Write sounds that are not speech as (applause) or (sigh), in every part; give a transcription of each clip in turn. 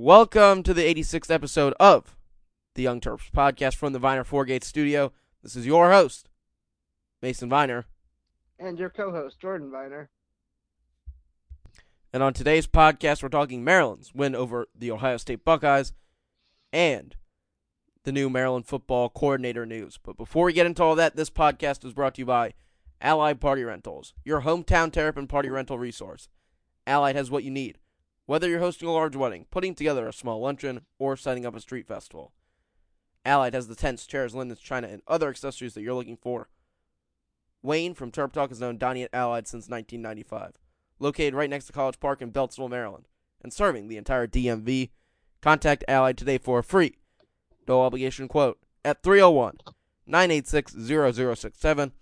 Welcome to the 86th episode of the Young Terps podcast from the Viner Four Gate studio. This is your host, Mason Viner. And your co host, Jordan Viner. And on today's podcast, we're talking Maryland's win over the Ohio State Buckeyes and the new Maryland football coordinator news. But before we get into all that, this podcast is brought to you by Allied Party Rentals, your hometown Terrapin party rental resource. Allied has what you need, whether you're hosting a large wedding, putting together a small luncheon, or setting up a street festival. Allied has the tents, chairs, linens, china, and other accessories that you're looking for. Wayne from Terp Talk has known Donnie at Allied since 1995. Located right next to College Park in Beltsville, Maryland, and serving the entire DMV. Contact Allied today for a free, no obligation quote at 301 986 0067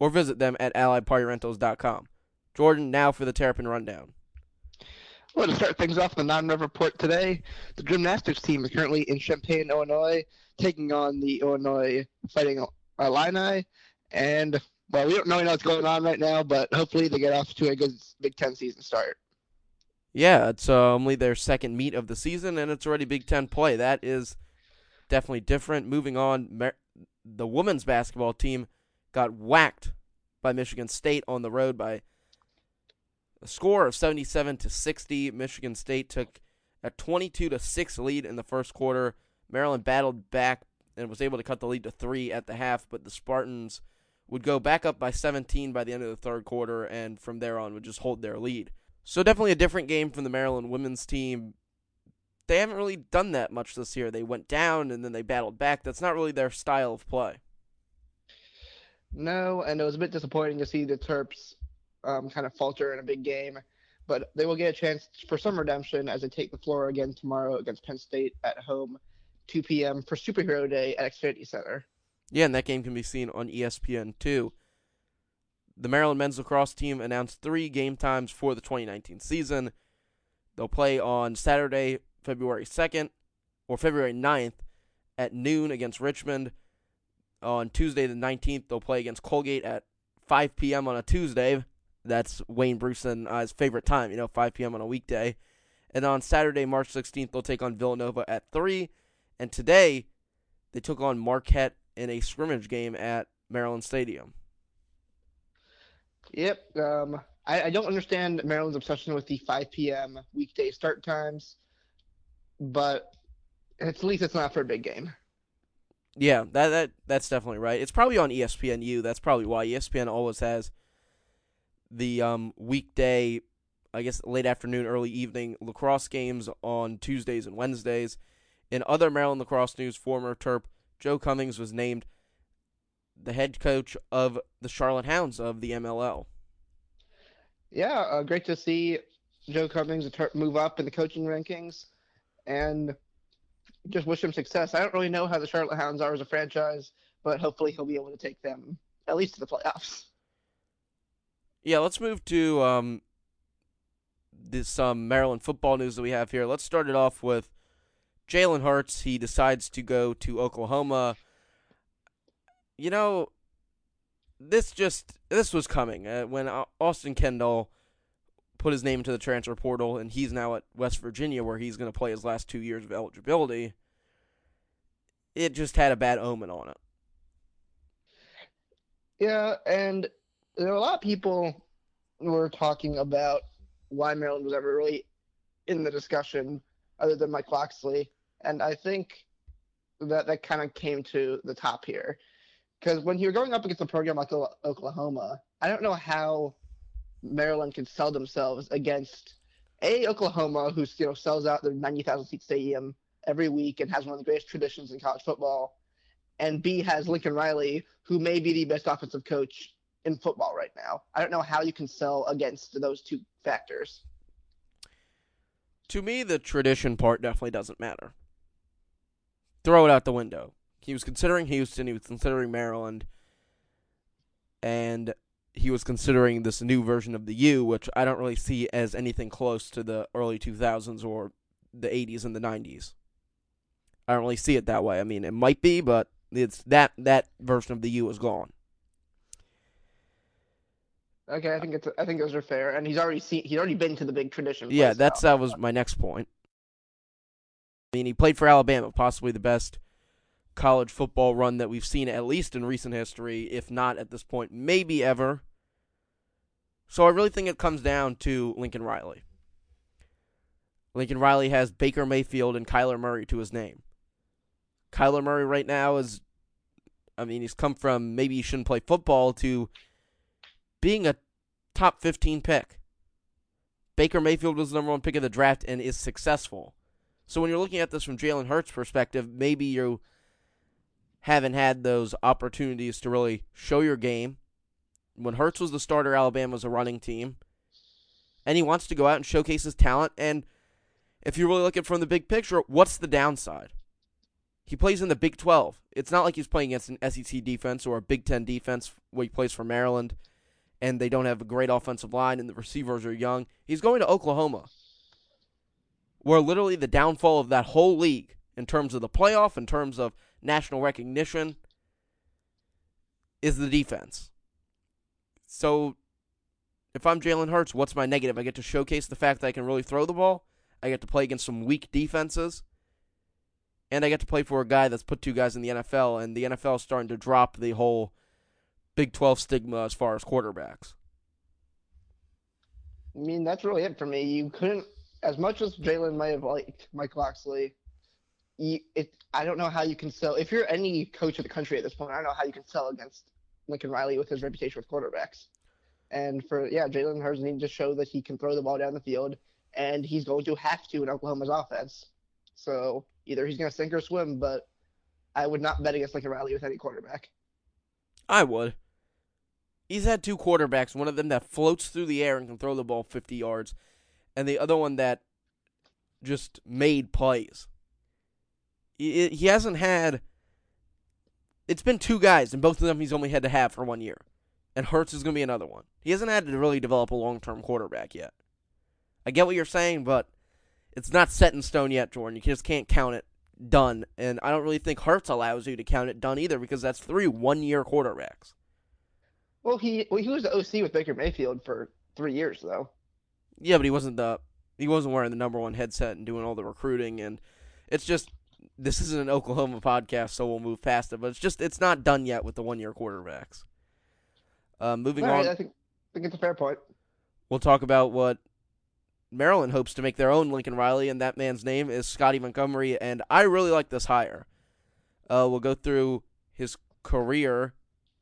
or visit them at alliedpartyrentals.com. Jordan, now for the Terrapin Rundown. Well, to start things off, the non-rev report today, the gymnastics team is currently in Champaign, Illinois, taking on the Illinois Fighting Illini, and well, we don't really know what's going on right now, but hopefully they get off to a good Big Ten season start. Yeah, it's uh, only their second meet of the season, and it's already Big Ten play. That is definitely different. Moving on, the women's basketball team got whacked by Michigan State on the road by a score of 77 to 60. Michigan State took a 22 to 6 lead in the first quarter. Maryland battled back and was able to cut the lead to 3 at the half, but the Spartans would go back up by 17 by the end of the third quarter and from there on would just hold their lead. So definitely a different game from the Maryland women's team. They haven't really done that much this year. They went down and then they battled back. That's not really their style of play. No, and it was a bit disappointing to see the Terps um, kind of falter in a big game, but they will get a chance for some redemption as they take the floor again tomorrow against Penn State at home, 2 p.m. for Superhero Day at Xfinity Center. Yeah, and that game can be seen on ESPN too. The Maryland men's lacrosse team announced three game times for the 2019 season. They'll play on Saturday, February 2nd, or February 9th at noon against Richmond. On Tuesday, the 19th, they'll play against Colgate at 5 p.m. on a Tuesday. That's Wayne Bruce and I's favorite time, you know, 5 p.m. on a weekday. And on Saturday, March 16th, they'll take on Villanova at 3. And today, they took on Marquette in a scrimmage game at Maryland Stadium. Yep. Um, I, I don't understand Maryland's obsession with the 5 p.m. weekday start times, but at least it's not for a big game. Yeah, that that that's definitely right. It's probably on ESPNU. That's probably why ESPN always has the um, weekday, I guess late afternoon, early evening lacrosse games on Tuesdays and Wednesdays. In other Maryland lacrosse news, former Terp Joe Cummings was named the head coach of the Charlotte Hounds of the MLL. Yeah, uh, great to see Joe Cummings move up in the coaching rankings, and just wish him success. I don't really know how the Charlotte Hounds are as a franchise, but hopefully he'll be able to take them at least to the playoffs. Yeah, let's move to um, this um, Maryland football news that we have here. Let's start it off with Jalen Hurts. He decides to go to Oklahoma. You know, this just this was coming uh, when Austin Kendall put his name into the transfer portal, and he's now at West Virginia, where he's going to play his last two years of eligibility. It just had a bad omen on it. Yeah, and there were a lot of people were talking about why Maryland was ever really in the discussion, other than Mike Locksley, and I think that that kind of came to the top here, because when you're going up against a program like Oklahoma, I don't know how Maryland can sell themselves against a Oklahoma, who you know sells out their 90,000 seat stadium every week and has one of the greatest traditions in college football, and B has Lincoln Riley, who may be the best offensive coach in football right now. I don't know how you can sell against those two factors. To me, the tradition part definitely doesn't matter. Throw it out the window. He was considering Houston, he was considering Maryland, and he was considering this new version of the U, which I don't really see as anything close to the early 2000s or the 80s and the 90s. I don't really see it that way. I mean, it might be, but it's that that version of the U is gone. Okay, I think it's I think those are fair, and he's already seen he's already been to the big tradition. Yeah, that's now. that was my next point. I mean, he played for Alabama, possibly the best college football run that we've seen, at least in recent history, if not at this point, maybe ever. So I really think it comes down to Lincoln Riley. Lincoln Riley has Baker Mayfield and Kyler Murray to his name. Kyler Murray right now is, I mean, he's come from maybe he shouldn't play football to being a top 15 pick. Baker Mayfield was the number one pick of the draft and is successful. So when you're looking at this from Jalen Hurts' perspective, maybe you haven't had those opportunities to really show your game. When Hurts was the starter, Alabama was a running team. And he wants to go out and showcase his talent. And if you're really looking from the big picture, what's the downside? He plays in the Big 12. It's not like he's playing against an SEC defense or a Big 10 defense where he plays for Maryland and they don't have a great offensive line and the receivers are young. He's going to Oklahoma, where literally the downfall of that whole league in terms of the playoff, in terms of national recognition, is the defense. So if I'm Jalen Hurts, what's my negative? I get to showcase the fact that I can really throw the ball. I get to play against some weak defenses. And I get to play for a guy that's put two guys in the NFL, and the NFL is starting to drop the whole Big 12 stigma as far as quarterbacks. I mean, that's really it for me. You couldn't, as much as Jalen might have liked Mike Locksley, you, it, I don't know how you can sell. If you're any coach of the country at this point, I don't know how you can sell against Lincoln Riley with his reputation with quarterbacks. And for, yeah, Jalen Hurts needs to show that he can throw the ball down the field, and he's going to have to in Oklahoma's offense. So either he's going to sink or swim, but I would not bet against Lincoln Riley with any quarterback. I would. He's had two quarterbacks, one of them that floats through the air and can throw the ball 50 yards, and the other one that just made plays. He, he hasn't had. It's been two guys, and both of them he's only had to have for one year. And Hurts is going to be another one. He hasn't had to really develop a long term quarterback yet. I get what you're saying, but it's not set in stone yet, Jordan. You just can't count it done. And I don't really think Hurts allows you to count it done either because that's three one year quarterbacks. Well, he well, he was the OC with Baker Mayfield for three years though. Yeah, but he wasn't the he wasn't wearing the number one headset and doing all the recruiting, and it's just this isn't an Oklahoma podcast, so we'll move past it. But it's just it's not done yet with the one year quarterbacks. Uh, moving All right, on, I think I think it's a fair point. we'll talk about what Maryland hopes to make their own Lincoln Riley, and that man's name is Scottie Montgomery, and I really like this hire. Uh, we'll go through his career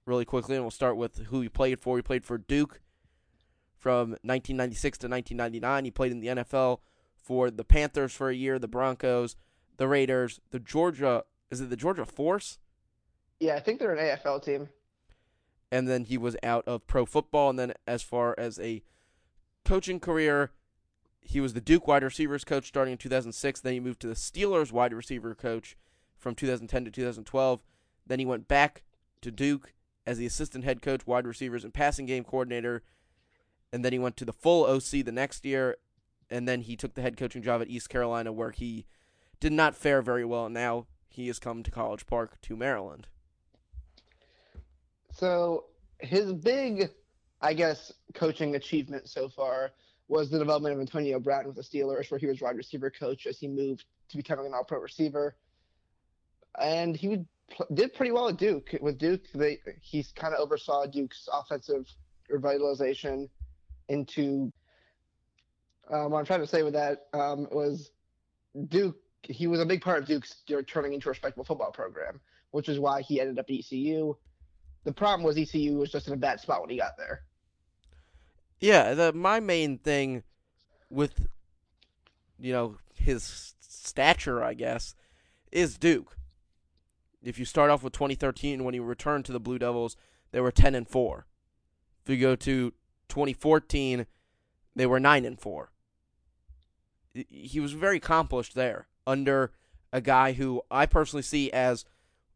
really quickly, and we'll start with who he played for. He played for Duke from 1996 to 1999. He played in the NFL for the Panthers for a year, the Broncos, the Raiders, the Georgia. Is it the Georgia Force? Yeah, I think they're an AFL team. and then he was out of pro football. And then, as far as a coaching career, he was the Duke wide receivers coach starting in 2006. Then he moved to the Steelers wide receiver coach from 2010 to 2012. Then he went back to Duke as the assistant head coach, wide receivers, and passing game coordinator. And then he went to the full OC the next year. And then he took the head coaching job at East Carolina, where he did not fare very well. Now he has come to College Park to Maryland. So his big, I guess, coaching achievement so far was the development of Antonio Brown with the Steelers, where he was wide receiver coach as he moved to becoming an All-Pro receiver, and he would, did pretty well at Duke. With Duke, they he's kind of oversaw Duke's offensive revitalization into. Um, what I'm trying to say with that um, was Duke. He was a big part of Duke's turning into a respectable football program, which is why he ended up at ECU the problem was ECU was just in a bad spot when he got there. Yeah, the my main thing with you know his stature, I guess, is Duke. If you start off with 2013 when he returned to the Blue Devils, they were 10 and 4. If you go to 2014, they were 9 and 4. He was very accomplished there under a guy who I personally see as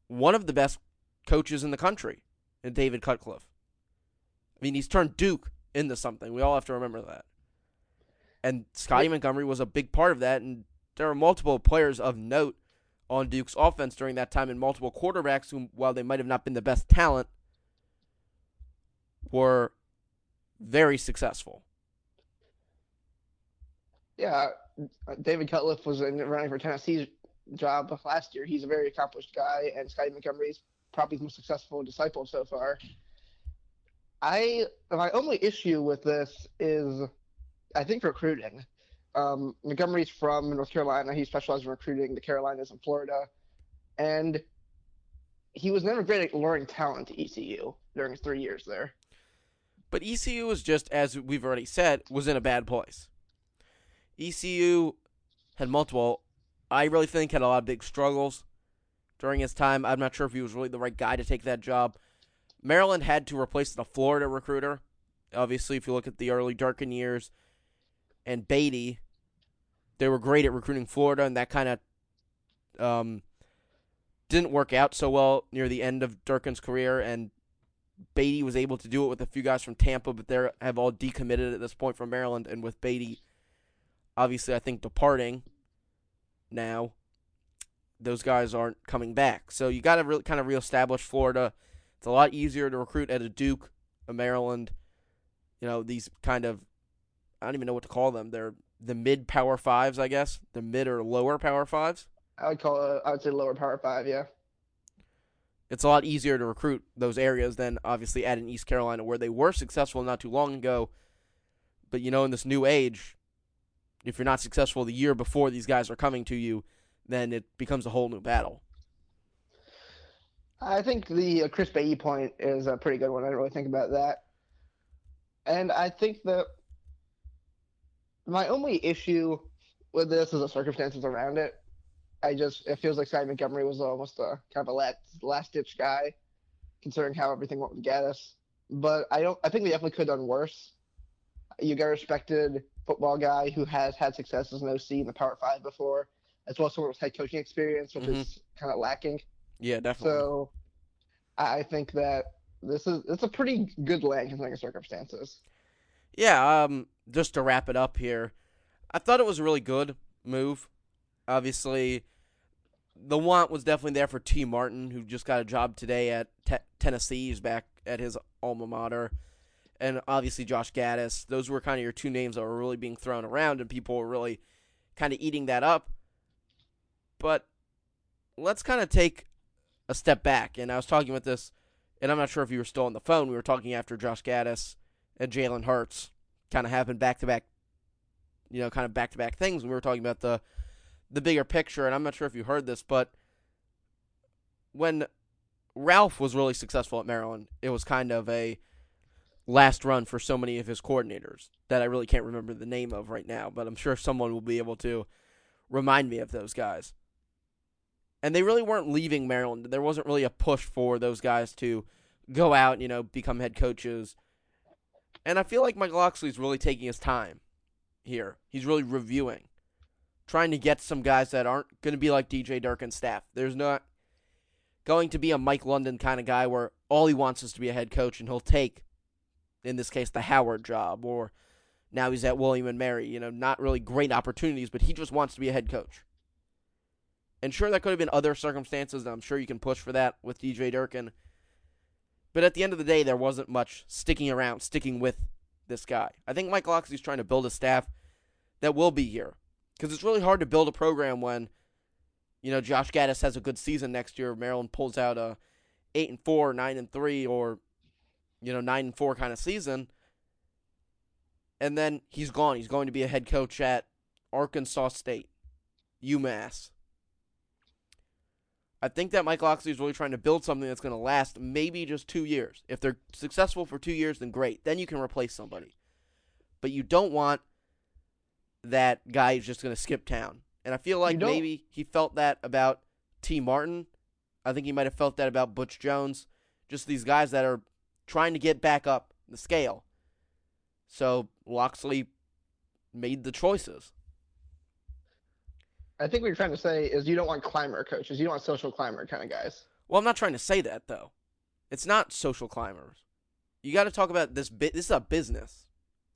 one of the best coaches in the country, in David Cutcliffe. I mean, he's turned Duke into something. We all have to remember that. And Scotty Montgomery was a big part of that, and there are multiple players of note on Duke's offense during that time, and multiple quarterbacks who, while they might have not been the best talent, were very successful. Yeah, uh, David Cutcliffe was in, running for Tennessee's job last year. He's a very accomplished guy, and Scottie Montgomery's probably the most successful disciple so far. I my only issue with this is, I think recruiting. Um, Montgomery's from North Carolina. He specializes in recruiting the Carolinas and Florida, and he was never great at luring talent to ECU during his three years there. But ECU was just, as we've already said, was in a bad place. ECU had multiple, I really think, had a lot of big struggles during his time. I'm not sure if he was really the right guy to take that job. Maryland had to replace the Florida recruiter. Obviously, if you look at the early Durkin years and Beatty, they were great at recruiting Florida, and that kind of um, didn't work out so well near the end of Durkin's career. And Beatty was able to do it with a few guys from Tampa, but they have all decommitted at this point from Maryland. And with Beatty, obviously, I think departing now, those guys aren't coming back. So you got to really kind of reestablish Florida. It's a lot easier to recruit at a Duke, a Maryland. You know these kind of, I don't even know what to call them. They're the mid power fives, I guess, the mid or lower power fives. I would call it. I would say lower power five. Yeah. It's a lot easier to recruit those areas than obviously at in East Carolina, where they were successful not too long ago. But you know, in this new age, if you're not successful the year before these guys are coming to you, then it becomes a whole new battle. I think the uh, Chris Beatty point is a pretty good one. I didn't really think about that. And I think that my only issue with this is the circumstances around it. I just it feels like Simon Montgomery was almost a kind of a last last ditch guy, considering how everything went with Gattis. But I don't. I think they definitely could have done worse. You got a respected football guy who has had success as an OC in the Power Five before, as well as someone with head coaching experience, which Mhm. is kind of lacking. Yeah, definitely. So I I think that this is it's a pretty good land considering the circumstances. Yeah, um, just to wrap it up here, I thought it was a really good move. Obviously, the want was definitely there for Tee Martin, who just got a job today at te- Tennessee. He's back at his alma mater. And obviously, Josh Gattis. Those were kind of your two names that were really being thrown around, and people were really kind of eating that up. But let's kind of take a step back. And I was talking with this, and I'm not sure if you were still on the phone. We were talking after Josh Gattis and Jalen Hurts kind of happened back to back, you know, kind of back to back things. We were talking about the the bigger picture, and I'm not sure if you heard this, but when Ralph was really successful at Maryland, it was kind of a last run for so many of his coordinators that I really can't remember the name of right now, but I'm sure someone will be able to remind me of those guys. And they really weren't leaving Maryland. There wasn't really a push for those guys to go out, you know, become head coaches. And I feel like Mike Locksley's really taking his time here. He's really reviewing, trying to get some guys that aren't going to be like DJ Durkin's staff. There's not going to be a Mike London kind of guy where all he wants is to be a head coach and he'll take, in this case, the Howard job or now he's at William and Mary. You know, not really great opportunities, but he just wants to be a head coach. And sure, there could have been other circumstances, and I'm sure you can push for that with DJ Durkin. But at the end of the day, there wasn't much sticking around, sticking with this guy. I think Mike Locksley's trying to build a staff that will be here. Because it's really hard to build a program when, you know, Josh Gattis has a good season next year. Maryland pulls out a eight and four, nine and three, or you know, nine and four kind of season. And then he's gone. He's going to be a head coach at Arkansas State, UMass. I think that Mike Locksley is really trying to build something that's going to last maybe just two years. If they're successful for two years, then great. Then you can replace somebody. But you don't want that guy who's just going to skip town. And I feel like maybe he felt that about Tee Martin. I think he might have felt that about Butch Jones. Just these guys that are trying to get back up the scale. So Locksley made the choices. I think what you're trying to say is you don't want climber coaches. You don't want social climber kind of guys. Well, I'm not trying to say that though. It's not social climbers. You got to talk about this. Bi- this is a business.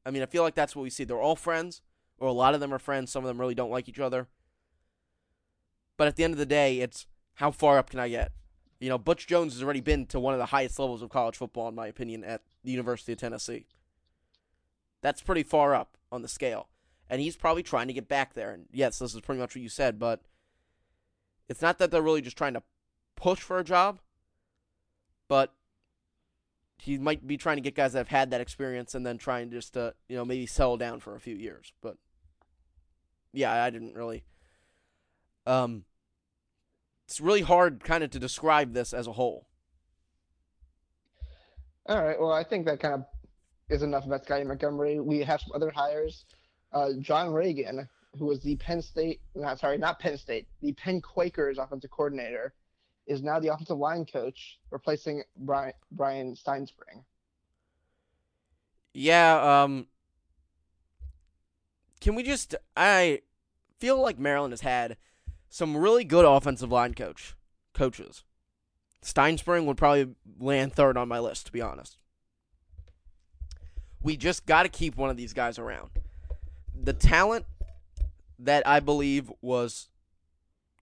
I mean, I feel like that's what we see. They're all friends, or a lot of them are friends. Some of them really don't like each other. But at the end of the day, it's how far up can I get? You know, Butch Jones has already been to one of the highest levels of college football, in my opinion, at the University of Tennessee. That's pretty far up on the scale. And he's probably trying to get back there. And yes, this is pretty much what you said, but It's not that they're really just trying to push for a job, but he might be trying to get guys that have had that experience and then trying just to, you know, maybe settle down for a few years. But yeah, I didn't really. Um, it's really hard kind of to describe this as a whole. All right. Well, I think that kind of is enough about Scottie Montgomery. We have some other hires. Uh, John Reagan, who was the Penn State, not sorry, not Penn State, the Penn Quakers offensive coordinator, is now the offensive line coach, replacing Brian, Brian Stinespring. Yeah. Um. Can we just? I feel like Maryland has had some really good offensive line coach coaches. Stinespring would probably land third on my list, to be honest. We just got to keep one of these guys around. The talent that I believe was,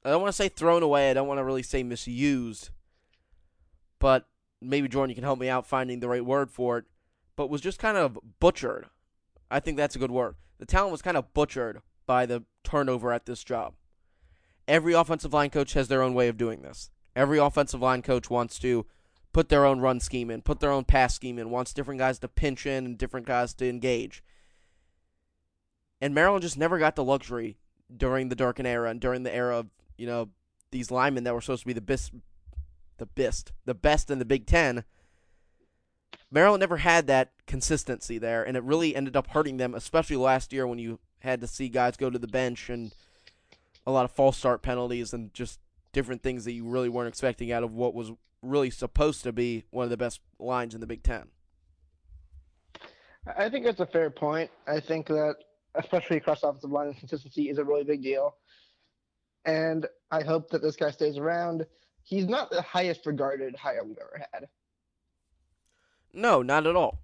I don't want to say thrown away, I don't want to really say misused, but maybe Jordan, you can help me out finding the right word for it, but was just kind of butchered. I think that's a good word. The talent was kind of butchered by the turnover at this job. Every offensive line coach has their own way of doing this. Every offensive line coach wants to put their own run scheme in, put their own pass scheme in, wants different guys to pinch in and different guys to engage. And Maryland just never got the luxury during the Durkin era and during the era of, you know, these linemen that were supposed to be the best the best, the best in the Big 10. Maryland never had that consistency there and it really ended up hurting them especially last year when you had to see guys go to the bench and a lot of false start penalties and just different things that you really weren't expecting out of what was really supposed to be one of the best lines in the Big Ten. I think that's a fair point. I think that especially across offensive line (laughs) consistency is a really big deal. And I hope that this guy stays around. He's not the highest regarded hire we've ever had. No, not at all.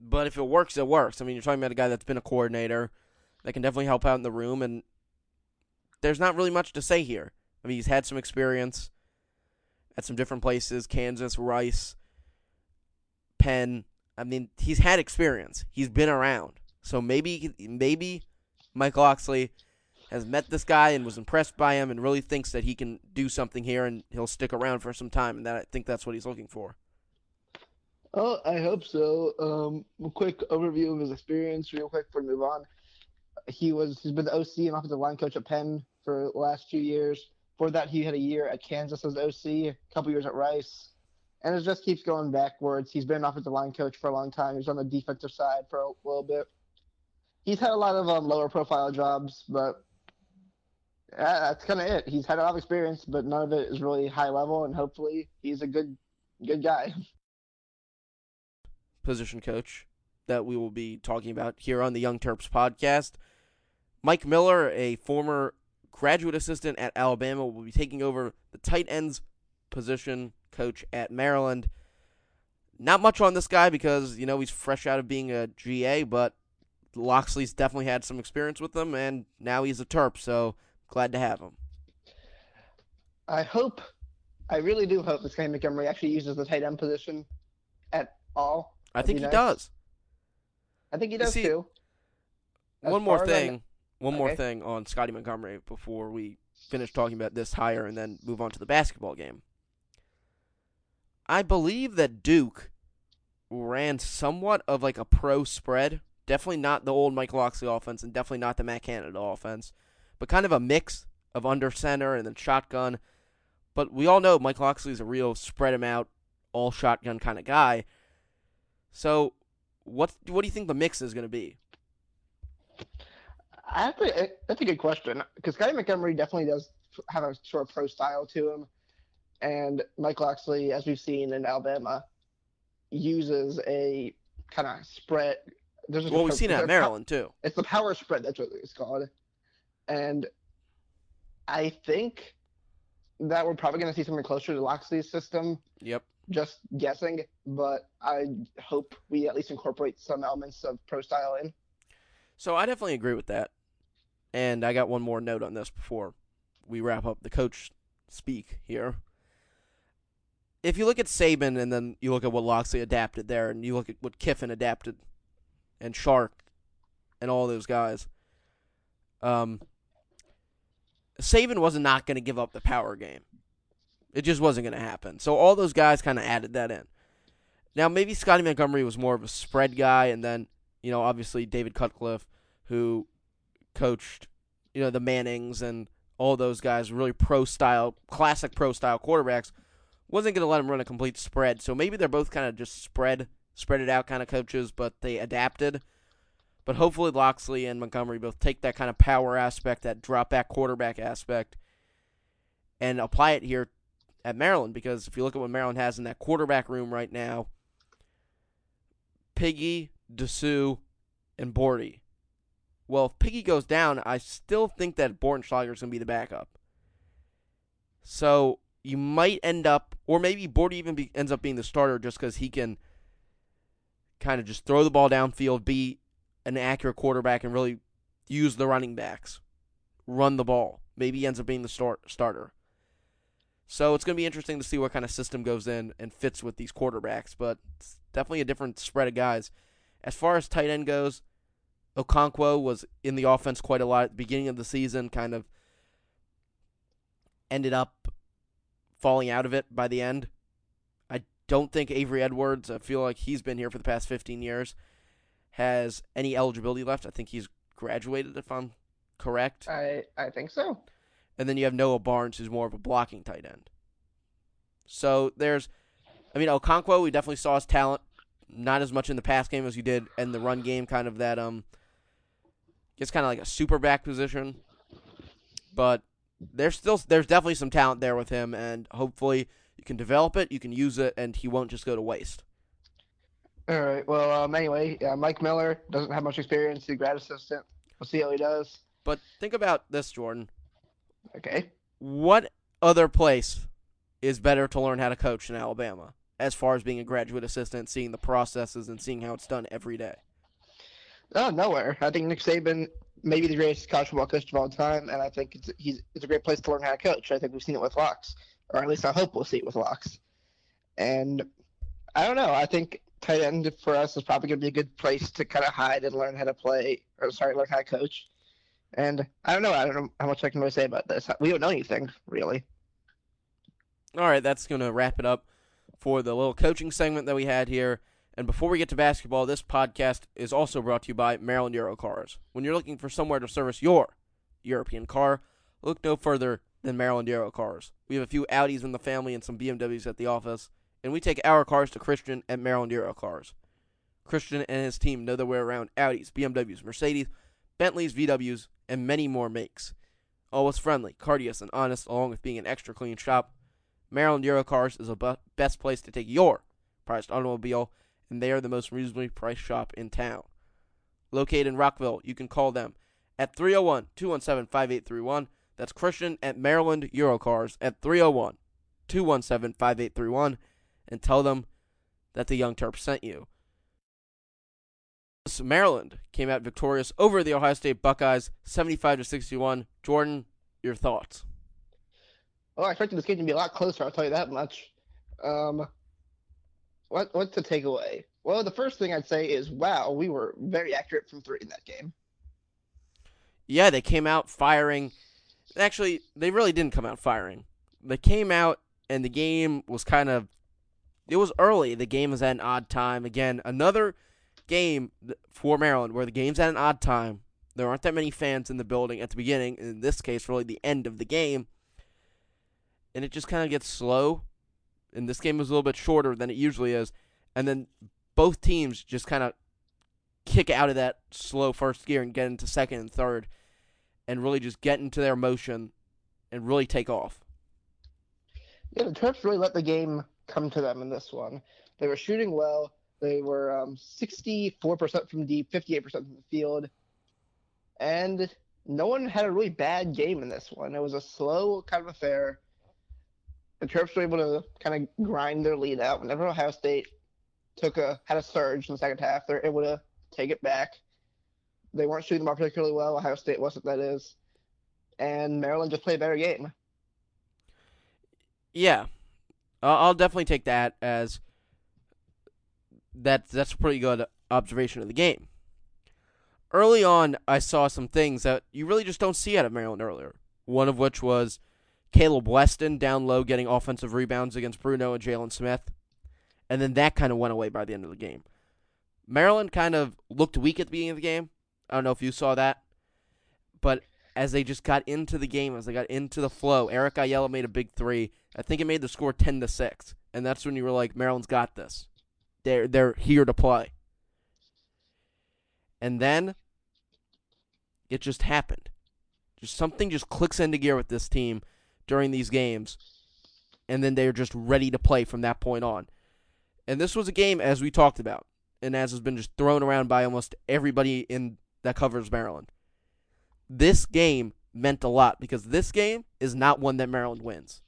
But if it works, it works. I mean, you're talking about a guy that's been a coordinator that can definitely help out in the room, and there's not really much to say here. I mean, he's had some experience at some different places Kansas, Rice, Penn. I mean, he's had experience. He's been around. So maybe maybe Mike Locksley has met this guy and was impressed by him and really thinks that he can do something here and he'll stick around for some time and that I think that's what he's looking for. Oh, I hope so. Um, a quick overview of his experience, real quick, before we move on. He was he's been the OC and offensive line coach at Penn for the last two years. For that, he had a year at Kansas as OC, a couple years at Rice, and it just keeps going backwards. He's been an offensive line coach for a long time. He's on the defensive side for a little bit. He's had a lot of um, lower profile jobs, but that's kind of it. He's had a lot of experience, but none of it is really high level, and hopefully, he's a good, good guy. (laughs) Position coach that we will be talking about here on the Young Terps podcast. Mike Miller, a former graduate assistant at Alabama, will be taking over the tight ends position coach at Maryland. Not much on this guy because, you know, he's fresh out of being a GA, but Locksley's definitely had some experience with him, and now he's a Terp, so glad to have him. I hope, I really do hope this guy Montgomery actually uses the tight end position at all. I think he nice. does. I think he does see, too. One more thing. One okay. more thing on Scottie Montgomery before we finish talking about this hire and then move on to the basketball game. I believe that Duke ran somewhat of like a pro spread. Definitely not the old Mike Locksley offense and definitely not the Matt Canada offense, but kind of a mix of under center and then shotgun. But we all know Locksley is a real spread him out, all shotgun kind of guy. So, what what do you think the mix is going to be? I have to, that's a good question because Scottie Montgomery definitely does have a sort of pro style to him, and Mike Locksley, as we've seen in Alabama, uses a kind of spread. There's well, we've seen it at Maryland too. It's the power spread. That's what it's called, and I think that we're probably going to see something closer to Locksley's system. Yep. Just guessing, but I hope we at least incorporate some elements of pro style in. So I definitely agree with that. And I got one more note on this before we wrap up the coach speak here. If you look at Saban and then you look at what Locksley adapted there, and you look at what Kiffin adapted, and Sark, and all those guys, um, Saban was not going to give up the power game. It just wasn't going to happen. So all those guys kind of added that in. Now maybe Scottie Montgomery was more of a spread guy, and then you know obviously David Cutcliffe, who coached you know the Mannings and all those guys, really pro style, classic pro style quarterbacks, wasn't going to let him run a complete spread. So maybe they're both kind of just spread, spread it out kind of coaches, but they adapted. But hopefully Locksley and Montgomery both take that kind of power aspect, that drop back quarterback aspect, and apply it here at Maryland. Because if you look at what Maryland has in that quarterback room right now, Piggy, Dessou, and Bordy. Well, if Piggy goes down, I still think that Bortenschlager is going to be the backup. So you might end up, or maybe Bordy even be, ends up being the starter just because he can kind of just throw the ball downfield, be an accurate quarterback, and really use the running backs, run the ball. Maybe he ends up being the start, starter. So it's going to be interesting to see what kind of system goes in and fits with these quarterbacks, but it's definitely a different spread of guys. As far as tight end goes, Okonkwo was in the offense quite a lot at the beginning of the season, kind of ended up falling out of it by the end. Don't think Avery Edwards, I feel like he's been here for the past 15 years, has any eligibility left. I think he's graduated, if I'm correct. I, I think so. And then you have Noah Barnes, who's more of a blocking tight end. So there's, I mean, Okonkwo, we definitely saw his talent. Not as much in the pass game as you did in the run game, kind of that um Gets kind of like a super back position, but there's still there's definitely some talent there with him, and hopefully you can develop it, you can use it, and he won't just go to waste. All right. Well, um, anyway, yeah, Mike Miller doesn't have much experience. He's a grad assistant. We'll see how he does. But think about this, Jordan. Okay. What other place is better to learn how to coach in Alabama as far as being a graduate assistant, seeing the processes, and seeing how it's done every day? Oh, nowhere. I think Nick Saban may be the greatest college football coach of all time, and I think it's he's it's a great place to learn how to coach. I think we've seen it with Locks, or at least I hope we'll see it with Locks. And I don't know. I think tight end for us is probably going to be a good place to kind of hide and learn how to play, or sorry, learn how to coach. And I don't know. I don't know how much I can really say about this. We don't know anything really. All right, that's going to wrap it up for the little coaching segment that we had here. And before we get to basketball, this podcast is also brought to you by Maryland Euro Cars. When you're looking for somewhere to service your European car, look no further than Maryland Eurocars. We have a few Audis in the family and some BMWs at the office, and we take our cars to Christian at Maryland Euro cars. Christian and his team know their way around Audis, BMWs, Mercedes, Bentleys, VWs, and many more makes. Always friendly, courteous, and honest, along with being an extra clean shop. Maryland Euro Cars is the best place to take your prized automobile and they are the most reasonably priced shop in town. Located in Rockville, you can call them at 301 217 5831. That's Christian at Maryland Eurocars at 301 217 5831 and tell them that the Young Terps sent you. Maryland came out victorious over the Ohio State Buckeyes 75 to 61. Jordan, your thoughts? Well, I expected this game to be a lot closer, I'll tell you that much. Um, what what's the takeaway? Well, the first thing I'd say is, wow, we were very accurate from three in that game. Yeah, they came out firing. Actually, they really didn't come out firing. They came out, and the game was kind of. It was early. The game was at an odd time. Again, another game for Maryland where the game's at an odd time. There aren't that many fans in the building at the beginning. In this case, really the end of the game. And it just kind of gets slow and this game was a little bit shorter than it usually is. And then both teams just kind of kick out of that slow first gear and get into second and third and really just get into their motion and really take off. Yeah, the Terps really let the game come to them in this one. They were shooting well. They were um, 64% from deep, 58% from the field. And no one had a really bad game in this one. It was a slow kind of affair the Terps were able to kind of grind their lead out. Whenever Ohio State took a had a surge in the second half, they're able to take it back. They weren't shooting the ball particularly well. Ohio State wasn't. That is, and Maryland just played a better game. Yeah, I'll definitely take that as that. That's a pretty good observation of the game. Early on, I saw some things that you really just don't see out of Maryland earlier. one of which was Kaleb Wesson down low getting offensive rebounds against Bruno and Jalen Smith. And then that kind of went away by the end of the game. Maryland kind of looked weak at the beginning of the game. I don't know if you saw that. But as they just got into the game, as they got into the flow, Eric Ayala made a big three. I think it made the score ten to six. And that's when you were like, Maryland's got this. They're they're here to play. And then it just happened. Just something just clicks into gear with this team during these games. And then they're just ready to play from that point on. And this was a game, as we talked about, and as has been just thrown around by almost everybody in that covers Maryland. This game meant a lot because this game is not one that Maryland wins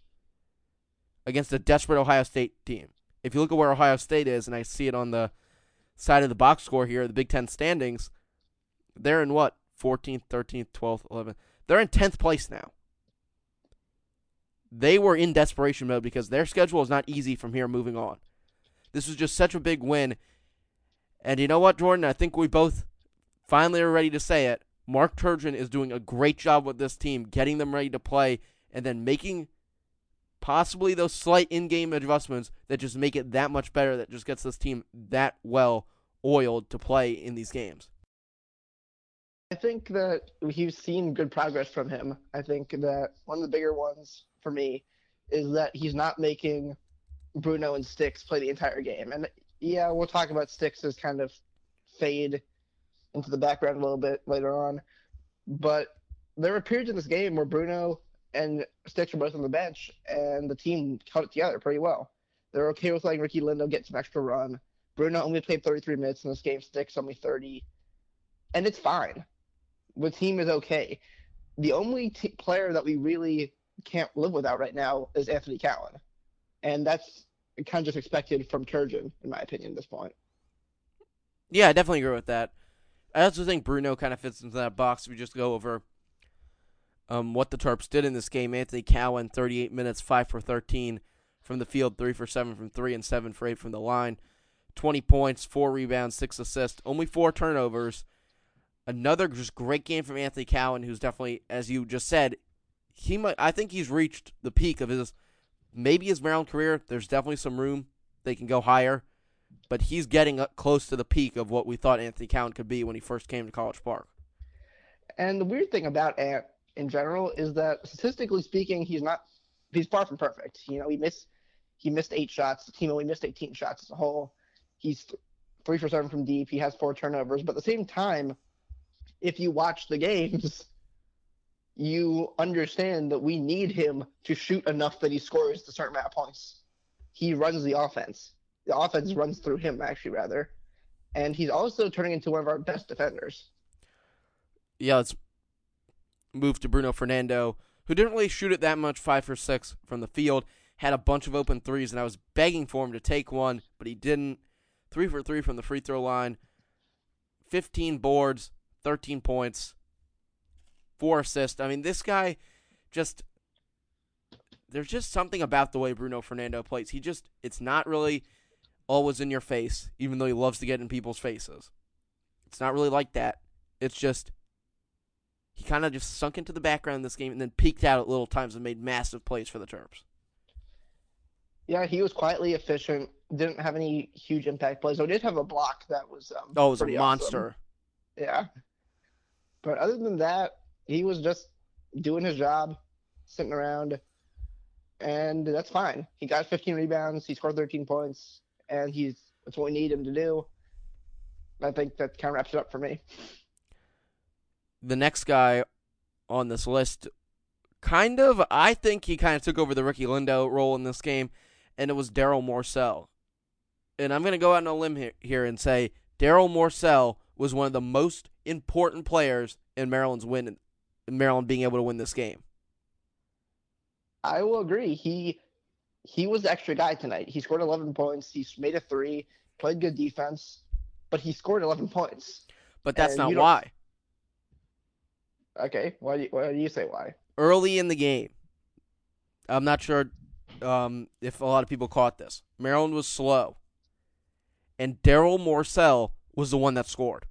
against a desperate Ohio State team. If you look at where Ohio State is, and I see it on the side of the box score here, the Big Ten standings, they're in what? 14th, 13th, 12th, 11th. They're in 10th place now. They were in desperation mode because their schedule is not easy from here moving on. This was just such a big win. And you know what, Jordan? I think we both finally are ready to say it. Mark Turgeon is doing a great job with this team, getting them ready to play, and then making possibly those slight in-game adjustments that just make it that much better. That just gets this team that well oiled to play in these games. I think that we've seen good progress from him. I think that one of the bigger ones for me is that he's not making Bruno and Sticks play the entire game. And yeah, we'll talk about Sticks as kind of fade into the background a little bit later on. But there were periods in this game where Bruno and Sticks were both on the bench, and the team held it together pretty well. They're okay with letting Ricky Lindo get some extra run. Bruno only played 33 minutes in this game. Sticks only 30, and it's fine the team is okay. The only t- player that we really can't live without right now is Anthony Cowan, and that's kind of just expected from Turgeon, in my opinion, at this point. Yeah, I definitely agree with that. I also think Bruno kind of fits into that box. We just go over um, what the Tarps did in this game. Anthony Cowan, 38 minutes, 5 for 13 from the field, 3 for 7 from 3, and 7 for 8 from the line. 20 points, 4 rebounds, 6 assists, only 4 turnovers. Another just great game from Anthony Cowan, who's definitely, as you just said, he might. I think he's reached the peak of his maybe his Maryland career. There's definitely some room they can go higher, but he's getting up close to the peak of what we thought Anthony Cowan could be when he first came to College Park. And the weird thing about Ant in general is that statistically speaking, he's not he's far from perfect. You know, he missed he missed eight shots. The team only missed 18 shots as a whole. He's three for seven from deep. He has four turnovers, but at the same time, if you watch the games, you understand that we need him to shoot enough that he scores the certain amount of points. He runs the offense. The offense runs through him, actually, rather. And he's also turning into one of our best defenders. Yeah, let's move to Bruno Fernando, who didn't really shoot it that much, five for six from the field. Had a bunch of open threes, and I was begging for him to take one, but he didn't. Three for three from the free throw line. 15 boards, 13 points, four assists. I mean, this guy just there's just something about the way Bruno Fernando plays. He just it's not really always in your face, even though he loves to get in people's faces. It's not really like that. It's just he kind of just sunk into the background in this game and then peaked out at little times and made massive plays for the Terps. Yeah, he was quietly efficient. Didn't have any huge impact plays. I did have a block that was um, oh, it was a monster. Awesome. Yeah, but other than that, he was just doing his job, sitting around, and that's fine. He got 15 rebounds, he scored 13 points, and he's that's what we need him to do. I think that kind of wraps it up for me. The next guy on this list, kind of, I think he kind of took over the Ricky Lindo role in this game, and it was Darryl Morsell. And I'm going to go out on a limb here, here and say Darryl Morsell was one of the most important players in Maryland's win, in Maryland being able to win this game. I will agree. He he was the extra guy tonight. He scored 11 points. He made a three, played good defense, but he scored 11 points. But that's and not why. Okay, why do, you, why do you say why? Early in the game, I'm not sure um, if a lot of people caught this. Maryland was slow, and Darryl Morsell was the one that scored.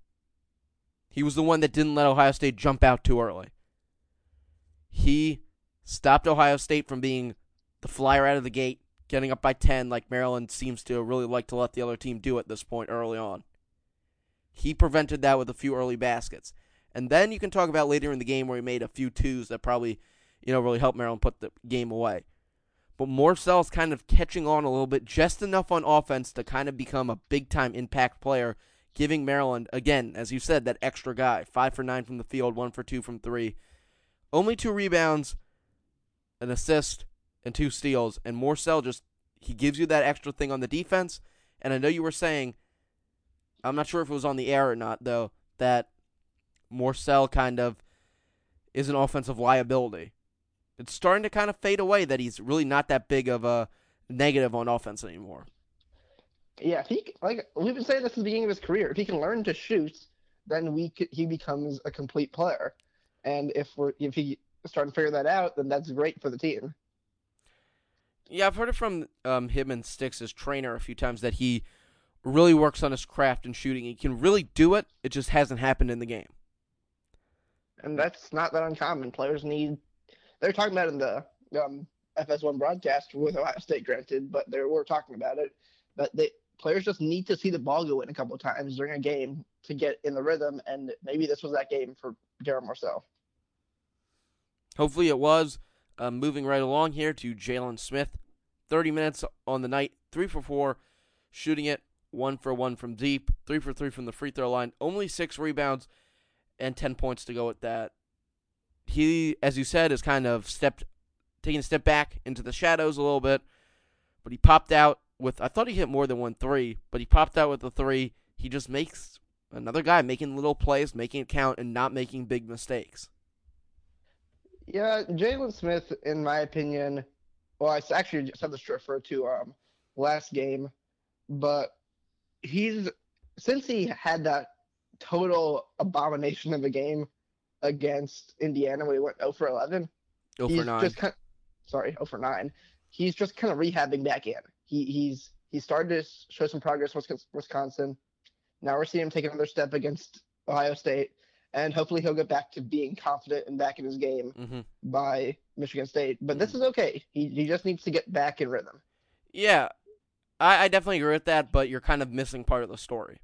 He was the one that didn't let Ohio State jump out too early. he stopped Ohio State from being the flyer out of the gate, getting up by 10 like Maryland seems to really like to let the other team do at this point early on. He prevented that with a few early baskets. And then you can talk about later in the game where he made a few twos that probably, you know, really helped Maryland put the game away. But Morsell's kind of catching on a little bit, just enough on offense to kind of become a big time impact player, giving Maryland, again, as you said, that extra guy. Five for nine from the field, one for two from three. Only two rebounds, an assist, and two steals. And Morsell just, he gives you that extra thing on the defense. And I know you were saying, I'm not sure if it was on the air or not, though, that Morsell kind of is an offensive liability. It's starting to kind of fade away that he's really not that big of a negative on offense anymore. Yeah, if he like we've been saying this at the beginning of his career. If he can learn to shoot, then we he becomes a complete player. And if we're if he starting to figure that out, then that's great for the team. Yeah, I've heard it from um, him and Sticks' trainer a few times that he really works on his craft and shooting. He can really do it. It just hasn't happened in the game and that's not that uncommon. Players need. They're talking about in the um, FS1 broadcast with Ohio State, granted, but they were talking about it. But they players just need to see the ball go in a couple times during a game to get in the rhythm, and maybe this was that game for Darryl Morsell. Hopefully, it was. Uh, moving right along here to Jalen Smith, 30 minutes on the night, three for four, shooting it one for one from deep, three for three from the free throw line, only six rebounds and 10 points to go with that. He, as you said, has kind of stepped, taking a step back into the shadows a little bit, but he popped out with, I thought he hit more than one three, but he popped out with the three. He just makes another guy making little plays, making it count, and not making big mistakes. Yeah, Jalen Smith, in my opinion, well, I actually said this to refer to um, last game, but he's since he had that total abomination of a game against Indiana when he went 0 for 11. 0 for 9. Just kind of, sorry, 0 for 9. He's just kind of rehabbing back in. He he's he started to show some progress with Wisconsin. Now we're seeing him take another step against Ohio State, and hopefully he'll get back to being confident and back in his game mm-hmm. by Michigan State. But this is okay. He he just needs to get back in rhythm. Yeah, I, I definitely agree with that. But you're kind of missing part of the story.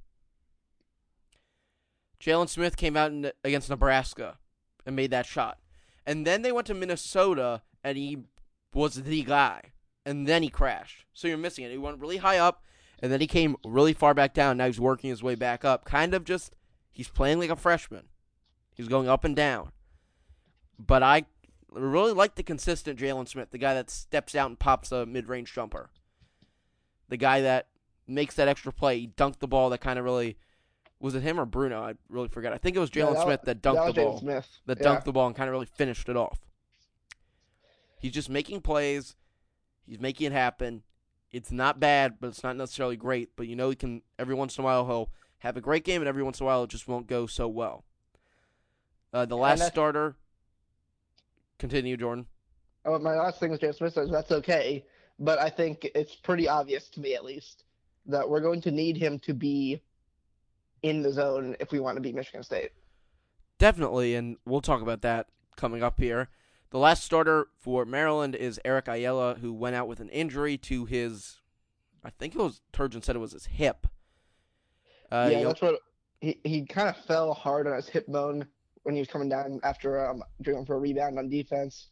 Jalen Smith came out in, against Nebraska and made that shot. And then they went to Minnesota and he was the guy. And then he crashed. So you're missing it. He went really high up and then he came really far back down. Now he's working his way back up. Kind of just, he's playing like a freshman. He's going up and down. But I really like the consistent Jalen Smith, the guy that steps out and pops a mid range jumper. The guy that makes that extra play. He dunked the ball that kind of really was it him or Bruno? I really forget. I think it was Jalen yeah, Smith that dunked that the ball. Smith. That yeah. dunked the ball and kind of really finished it off. He's just making plays. He's making it happen. It's not bad, but it's not necessarily great. But you know, he can every once in a while he'll have a great game, and every once in a while it just won't go so well. Uh, the last starter. Continue, Jordan. Oh, my last thing was James Smith says that's okay, but I think it's pretty obvious to me at least that we're going to need him to be in the zone if we want to beat Michigan State. Definitely, and we'll talk about that coming up here. The last starter for Maryland is Eric Ayala, who went out with an injury to his, I think it was Turgeon said it was his hip. Uh, yeah, that's what he he kind of fell hard on his hip bone when he was coming down after um, going for a rebound on defense.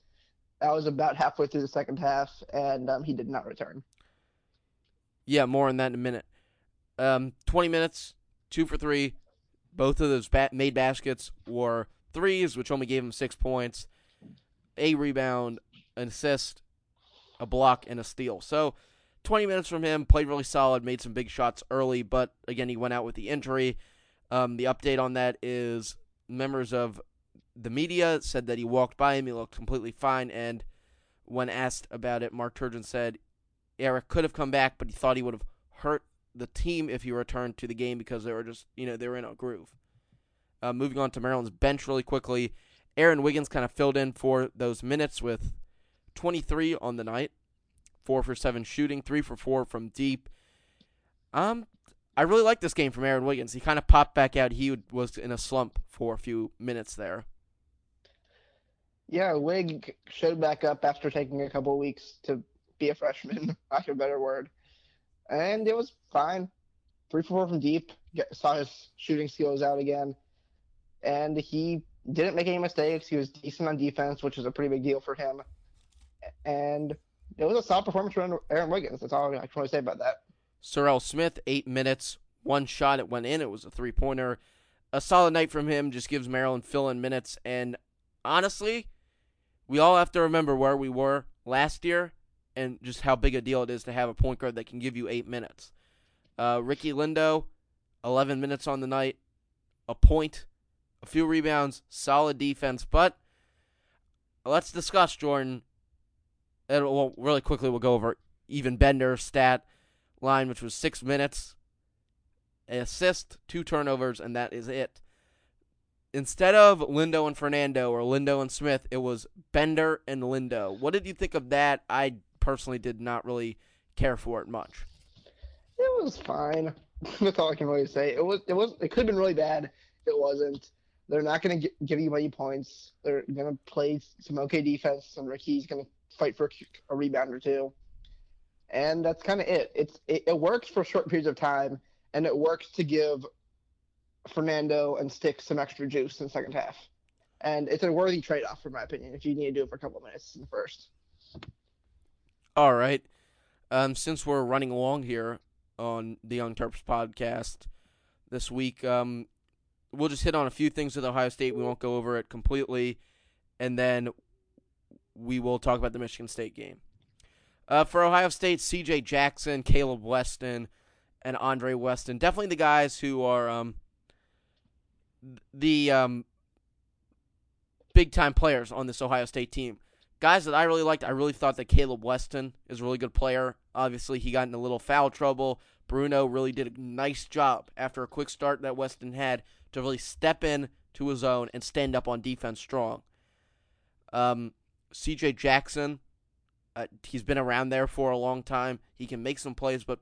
That was about halfway through the second half, and um, he did not return. Yeah, more on that in a minute. Um, 20 minutes, two for three. Both of those made baskets were threes, which only gave him six points, a rebound, an assist, a block, and a steal. So, 20 minutes from him, played really solid, made some big shots early, but again, he went out with the injury. Um, the update on that is members of the media said that he walked by him, he looked completely fine, and when asked about it, Mark Turgeon said Eric could have come back, but he thought he would have hurt the team if he returned to the game because they were just you know they were in a groove. Uh, moving on to Maryland's bench really quickly, Aaron Wiggins kind of filled in for those minutes with 23 on the night, four for seven shooting, three for four from deep. Um, I really like this game from Aaron Wiggins. He kind of popped back out. He was in a slump for a few minutes there. Yeah, Wig showed back up after taking a couple weeks to be a freshman, (laughs) lack of a better word. And it was fine. Three for four from deep. Saw his shooting skills out again. And he didn't make any mistakes. He was decent on defense, which is a pretty big deal for him. And it was a solid performance from Aaron Wiggins. That's all I can really say about that. Serrel Smith, eight minutes, one shot. It went in. It was a three pointer. A solid night from him. Just gives Maryland fill in minutes. And honestly, we all have to remember where we were last year and just how big a deal it is to have a point guard that can give you eight minutes. Uh, Ricky Lindo, 11 minutes on the night, a point, a few rebounds, solid defense. But let's discuss Jordan. And well, really quickly, we'll go over Ivan Bender stat line, which was six minutes, an assist, two turnovers, and that is it. Instead of Lindo and Fernando or Lindo and Smith, it was Bender and Lindo. What did you think of that? I personally did not really care for it much. It was fine. (laughs) That's all I can really say. It was. It was. It could have been really bad. It wasn't. They're not going to give you many points. They're going to play some okay defense, and Ricky's going to fight for a rebound or two. And that's kind of it. It's it, it works for short periods of time, and it works to give Fernando and Stick some extra juice in the second half. And it's a worthy trade-off, for my opinion, if you need to do it for a couple of minutes in the first. All right. Um, since we're running along here on the Young Terps podcast this week, um, we'll just hit on a few things with Ohio State. We won't go over it completely, and then we will talk about the Michigan State game. Uh, for Ohio State, C.J. Jackson, Kaleb Wesson, and Andre Wesson, definitely the guys who are um, the um, big time players on this Ohio State team guys that I really liked, I really thought that Kaleb Wesson is a really good player. Obviously, he got in a little foul trouble. Bruno really did a nice job after a quick start that Wesson had to really step in to his own and stand up on defense strong. Um, CJ Jackson, uh, he's been around there for a long time. He can make some plays, but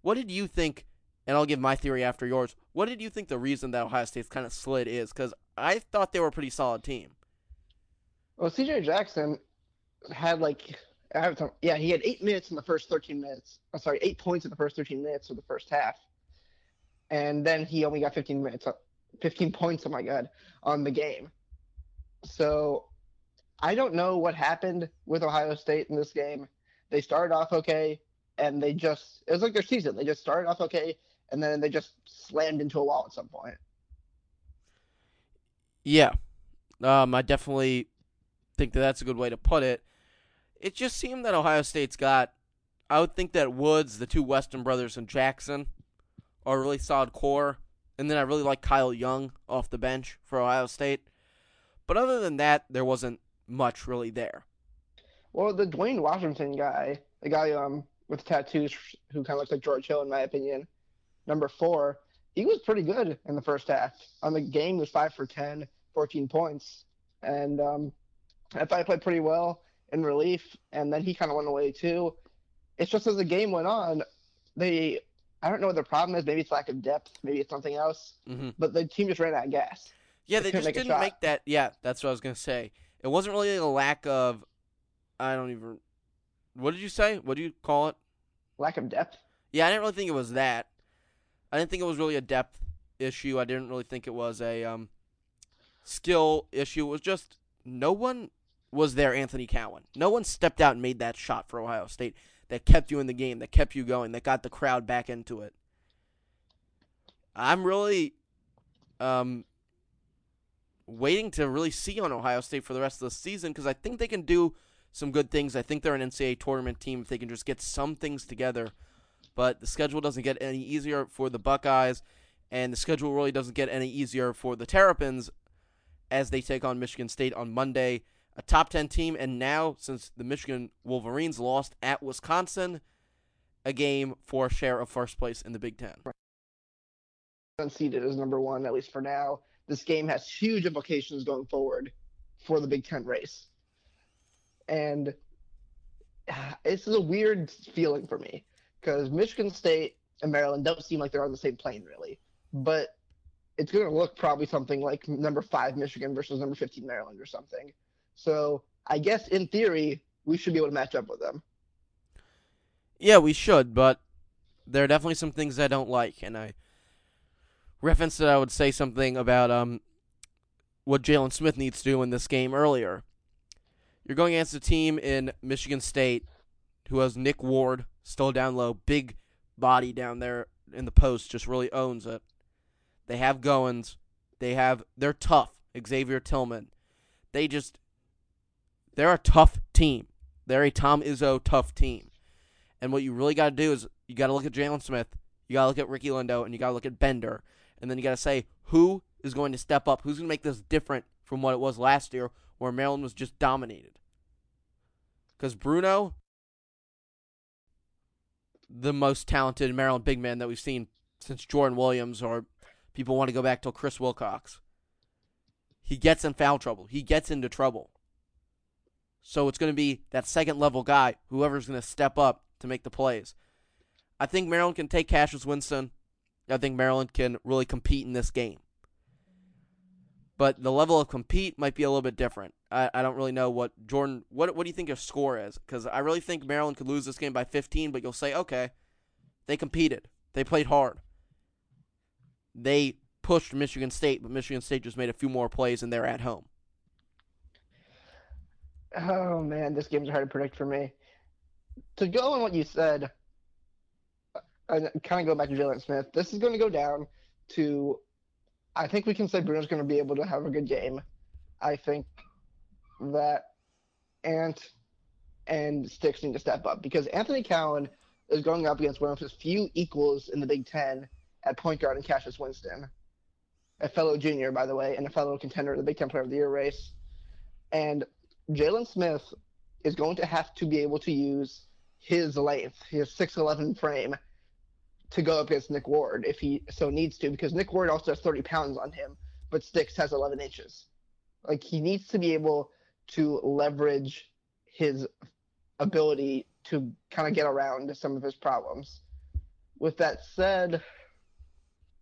what did you think? And I'll give my theory after yours. What did you think the reason that Ohio State's kind of slid is? Because I thought they were a pretty solid team. Well, CJ Jackson had like yeah, he had eight minutes in the first 13 minutes. I'm sorry, eight points in the first 13 minutes of the first half, and then he only got 15 minutes, 15 points. Oh my god, on the game. So I don't know what happened with Ohio State in this game. They started off okay, and they just it was like their season. They just started off okay, and then they just slammed into a wall at some point. Yeah, um, I definitely think that that's a good way to put it. It just seemed that Ohio State's got. I would think that Woods, the two Wesson brothers, and Jackson are a really solid core. And then I really like Kyle Young off the bench for Ohio State. But other than that, there wasn't much really there. Well, the Duane Washington guy, the guy um with tattoos who kind of looks like George Hill in my opinion, number four, he was pretty good in the first half. On the game, he was five for 10, 14 points, and um, I thought he played pretty well in relief, and then he kind of went away too. It's just as the game went on, they I don't know what the problem is. Maybe it's lack of depth. Maybe it's something else. Mm-hmm. But the team just ran out of gas. Yeah, they, they just didn't make that. Yeah, that's what I was gonna say. It wasn't really a lack of. I don't even. What did you say? What do you call it? Lack of depth. Yeah, I didn't really think it was that. I didn't think it was really a depth issue. I didn't really think it was a um, skill issue. It was just no one was there Anthony Cowan. No one stepped out and made that shot for Ohio State that kept you in the game, that kept you going, that got the crowd back into it. I'm really um, waiting to really see on Ohio State for the rest of the season because I think they can do some good things. I think they're an NCAA tournament team if they can just get some things together. But the schedule doesn't get any easier for the Buckeyes, and the schedule really doesn't get any easier for the Terrapins as they take on Michigan State on Monday a top 10 team, and now, since the Michigan Wolverines lost at Wisconsin, a game for a share of first place in the Big Ten. Unseeded as number one, at least for now. This game has huge implications going forward for the Big Ten race. And uh, this is a weird feeling for me because Michigan State and Maryland don't seem like they're on the same plane, really. But it's going to look probably something like number five Michigan versus number 15 Maryland or something So I guess in theory we should be able to match up with them. Yeah, we should, but there are definitely some things I don't like, and I referenced that I would say something about um what Jalen Smith needs to do in this game earlier. You're going against a team in Michigan State who has Nick Ward still down low, big body down there in the post, just really owns it. They have Goins. They have they're tough. Xavier Tillman. They just they're a tough team. They're a Tom Izzo tough team. And what you really got to do is you got to look at Jalen Smith, you got to look at Ricky Lindo, and you got to look at Bender, and then you got to say who is going to step up, who's going to make this different from what it was last year, where Maryland was just dominated. Because Bruno, the most talented Maryland big man that we've seen since Jordan Williams, or people want to go back to Chris Wilcox. He gets in foul trouble. He gets into trouble. So it's going to be that second level guy, whoever's going to step up to make the plays. I think Maryland can take Cassius Winston. I think Maryland can really compete in this game. But the level of compete might be a little bit different. I, I don't really know what Jordan. What what do you think your score is? Because I really think Maryland could lose this game by 15. But you'll say, okay, they competed. They played hard. They pushed Michigan State, but Michigan State just made a few more plays and they're at home. Oh man, this game's hard to predict for me. To go on what you said, and kind of go back to Jalen Smith, this is going to go down to. I think we can say Bruno's going to be able to have a good game. I think that Ant and Sticks need to step up because Anthony Cowan is going up against one of his few equals in the Big Ten at point guard and Cassius Winston, a fellow junior, by the way, and a fellow contender in the Big Ten Player of the Year race. And Jalen Smith is going to have to be able to use his length, his 6'11 frame, to go up against Nick Ward if he so needs to, because Nick Ward also has 30 pounds on him, but Sticks has 11 inches. Like he needs to be able to leverage his ability to kind of get around some of his problems. With that said,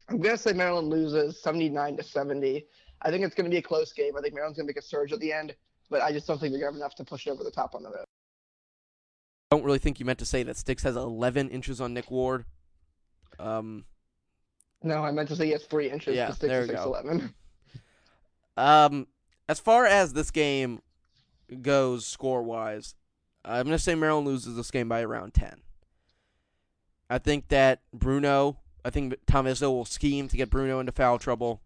I'm gonna say Maryland loses 79 to 70. I think it's gonna be a close game. I think Maryland's gonna make a surge at the end, but I just don't think they're gonna have enough to push it over the top on the road. I don't really think you meant to say that Sticks has 11 inches on Nick Ward. Um, no, I meant to say he has three inches. Yeah, Sticks there you go. 6'11. Um, as far as this game goes score wise, I'm gonna say Maryland loses this game by around 10. I think that Bruno, I think Tom Izzo will scheme to get Bruno into foul trouble.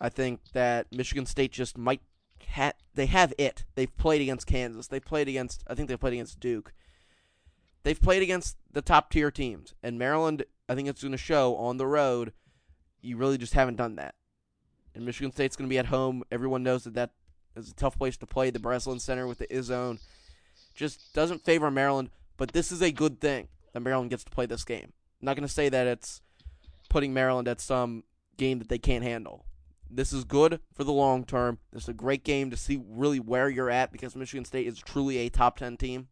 I think that Michigan State just might ha- they have it. They've played against Kansas. They've played against I think they played against Duke. They've played against the top tier teams. And Maryland, I think it's going to show on the road you really just haven't done that. And Michigan State's going to be at home. Everyone knows that that is a tough place to play. The Breslin Center with the Izzone just doesn't favor Maryland, but this is a good thing that Maryland gets to play this game. I'm not going to say that it's putting Maryland at some game that they can't handle. This is good for the long term. This is a great game to see really where you're at because Michigan State is truly a top 10 team.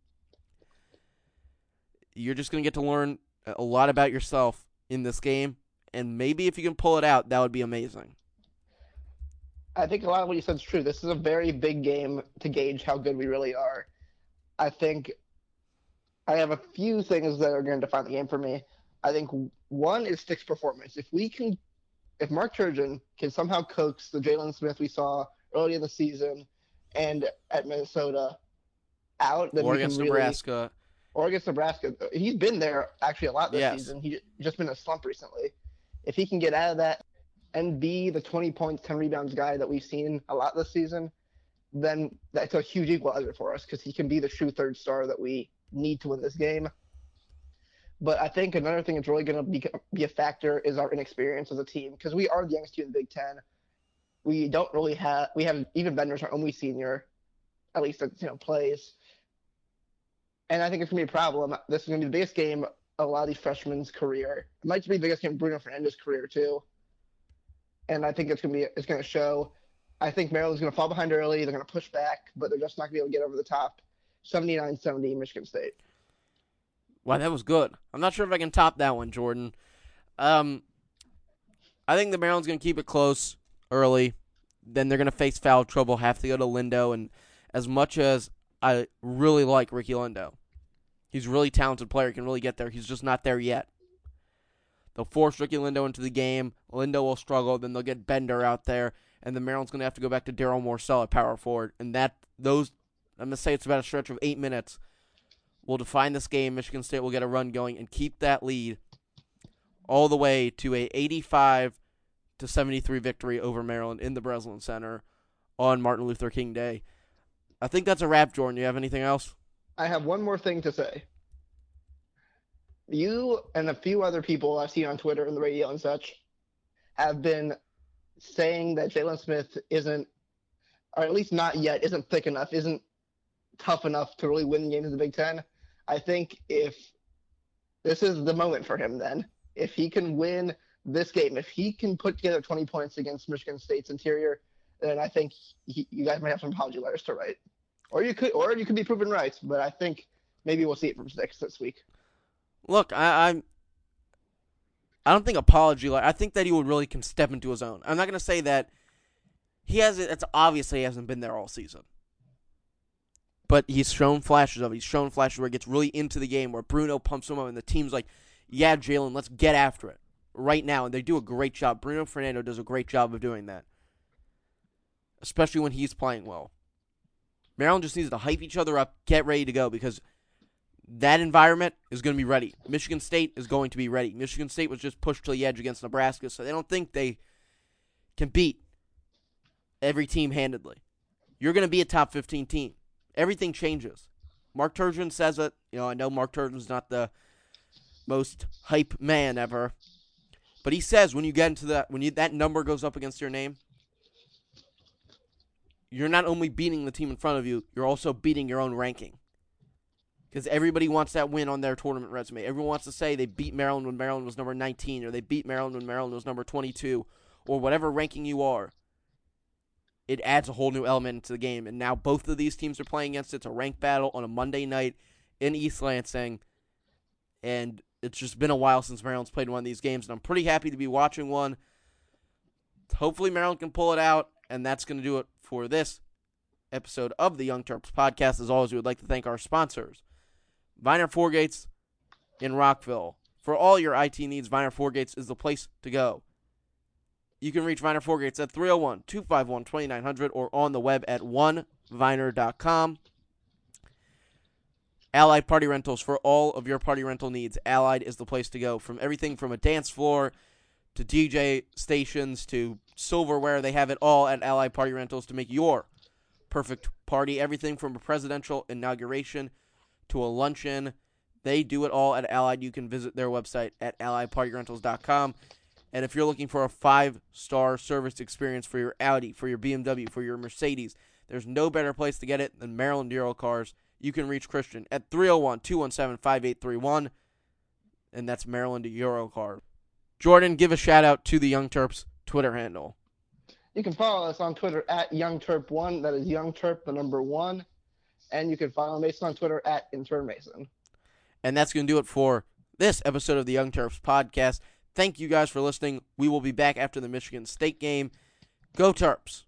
You're just going to get to learn a lot about yourself in this game, and maybe if you can pull it out, that would be amazing. I think a lot of what you said is true. This is a very big game to gauge how good we really are. I think I have a few things that are going to define the game for me. I think one is Stick's performance. If we can, if Mark Turgeon can somehow coax the Jalen Smith we saw early in the season and at Minnesota out, then or we can against really, Nebraska. Or against Nebraska. He's been there actually a lot this Yes. season. He's just been in a slump recently. If he can get out of that and be the 20 points, 10 rebounds guy that we've seen a lot this season, then that's a huge equalizer for us because he can be the true third star that we need to win this game. But I think another thing that's really going to be, be a factor is our inexperience as a team because we are the youngest team in the Big Ten. We don't really have we have Ivan Bender's our only senior, at least that you know plays. And I think it's gonna be a problem. This is gonna be the biggest game of a lot of these freshmen's career. It might be the biggest game of Bruno Fernando's career too. And I think it's gonna be it's gonna show. I think Maryland's gonna fall behind early. They're gonna push back, but they're just not gonna be able to get over the top. 79-70 Michigan State. Wow, that was good. I'm not sure if I can top that one, Jordan. Um, I think the Maryland's going to keep it close early. then they're going to face foul trouble, have to go to Lindo. And as much as I really like Ricky Lindo, he's a really talented player, He can really get there. He's just not there yet. They'll force Ricky Lindo into the game. Lindo will struggle. Then they'll get Bender out there, and the Maryland's going to have to go back to Darryl Morsell at power forward. And that those, I'm going to say it's about a stretch of eight minutes. Will define this game. Michigan State will get a run going and keep that lead all the way to a 85 to 73 victory over Maryland in the Breslin Center on Martin Luther King Day. I think that's a wrap, Jordan. You have anything else? I have one more thing to say. You and a few other people I've seen on Twitter and the radio and such have been saying that Jalen Smith isn't, or at least not yet, isn't thick enough, isn't tough enough to really win games in the Big Ten. I think if this is the moment for him, then if he can win this game, if he can put together 20 points against Michigan State's interior, then I think he, you guys might have some apology letters to write, or you could, or you could be proven right. But I think maybe we'll see it from six this week. Look, I, I'm. I don't think apology. Like I think that he would really can step into his own. I'm not to say that he hasn't. It's obviously he hasn't been there all season, but he's shown flashes of it. He's shown flashes where he gets really into the game, where Bruno pumps him up, and the team's like, "Yeah, Jalen, let's get after it right now." And they do a great job. Bruno Fernando does a great job of doing that, especially when he's playing well. Maryland just needs to hype each other up, get ready to go because that environment is going to be ready. Michigan State is going to be ready. Michigan State was just pushed to the edge against Nebraska, so they don't think they can beat every team handedly. You're going to be a top 15 team. Everything changes. Mark Turgeon says it. You know, I know Mark Turgeon's not the most hype man ever, but he says when you get into that when you that number goes up against your name, you're not only beating the team in front of you, you're also beating your own ranking because everybody wants that win on their tournament resume. Everyone wants to say they beat Maryland when Maryland was number 19, or they beat Maryland when Maryland was number 22, or whatever ranking you are. It adds a whole new element into the game, and now both of these teams are playing against it. It's a ranked battle on a Monday night in East Lansing, and it's just been a while since Maryland's played one of these games, and I'm pretty happy to be watching one. Hopefully, Maryland can pull it out, and that's going to do it for this episode of the Young Terps podcast. As always, we would like to thank our sponsors. Viner Forgates in Rockville. For all your IT needs, Viner Forgates is the place to go. You can reach Viner Forgates at 301 251 2900 or on the web at oneviner.com. Allied Party Rentals for all of your party rental needs. Allied is the place to go. From everything from a dance floor to DJ stations to silverware, they have it all at Allied Party Rentals to make your perfect party. Everything from a presidential inauguration to a luncheon. They do it all at Allied. You can visit their website at alliedpartyrentals.com. And if you're looking for a five star service experience for your Audi, for your BMW, for your Mercedes, there's no better place to get it than Maryland Euro Cars. You can reach Christian at 301 217 5831. And that's Maryland Euro Car. Jordan, give a shout out to the Young Terps Twitter handle. You can follow us on Twitter at YoungTerp1. That is YoungTerp, the number one. And you can follow Mason on Twitter at Intern Mason. And that's going to do it for this episode of the Young Terps podcast. Thank you guys for listening. We will be back after the Michigan State game. Go Terps.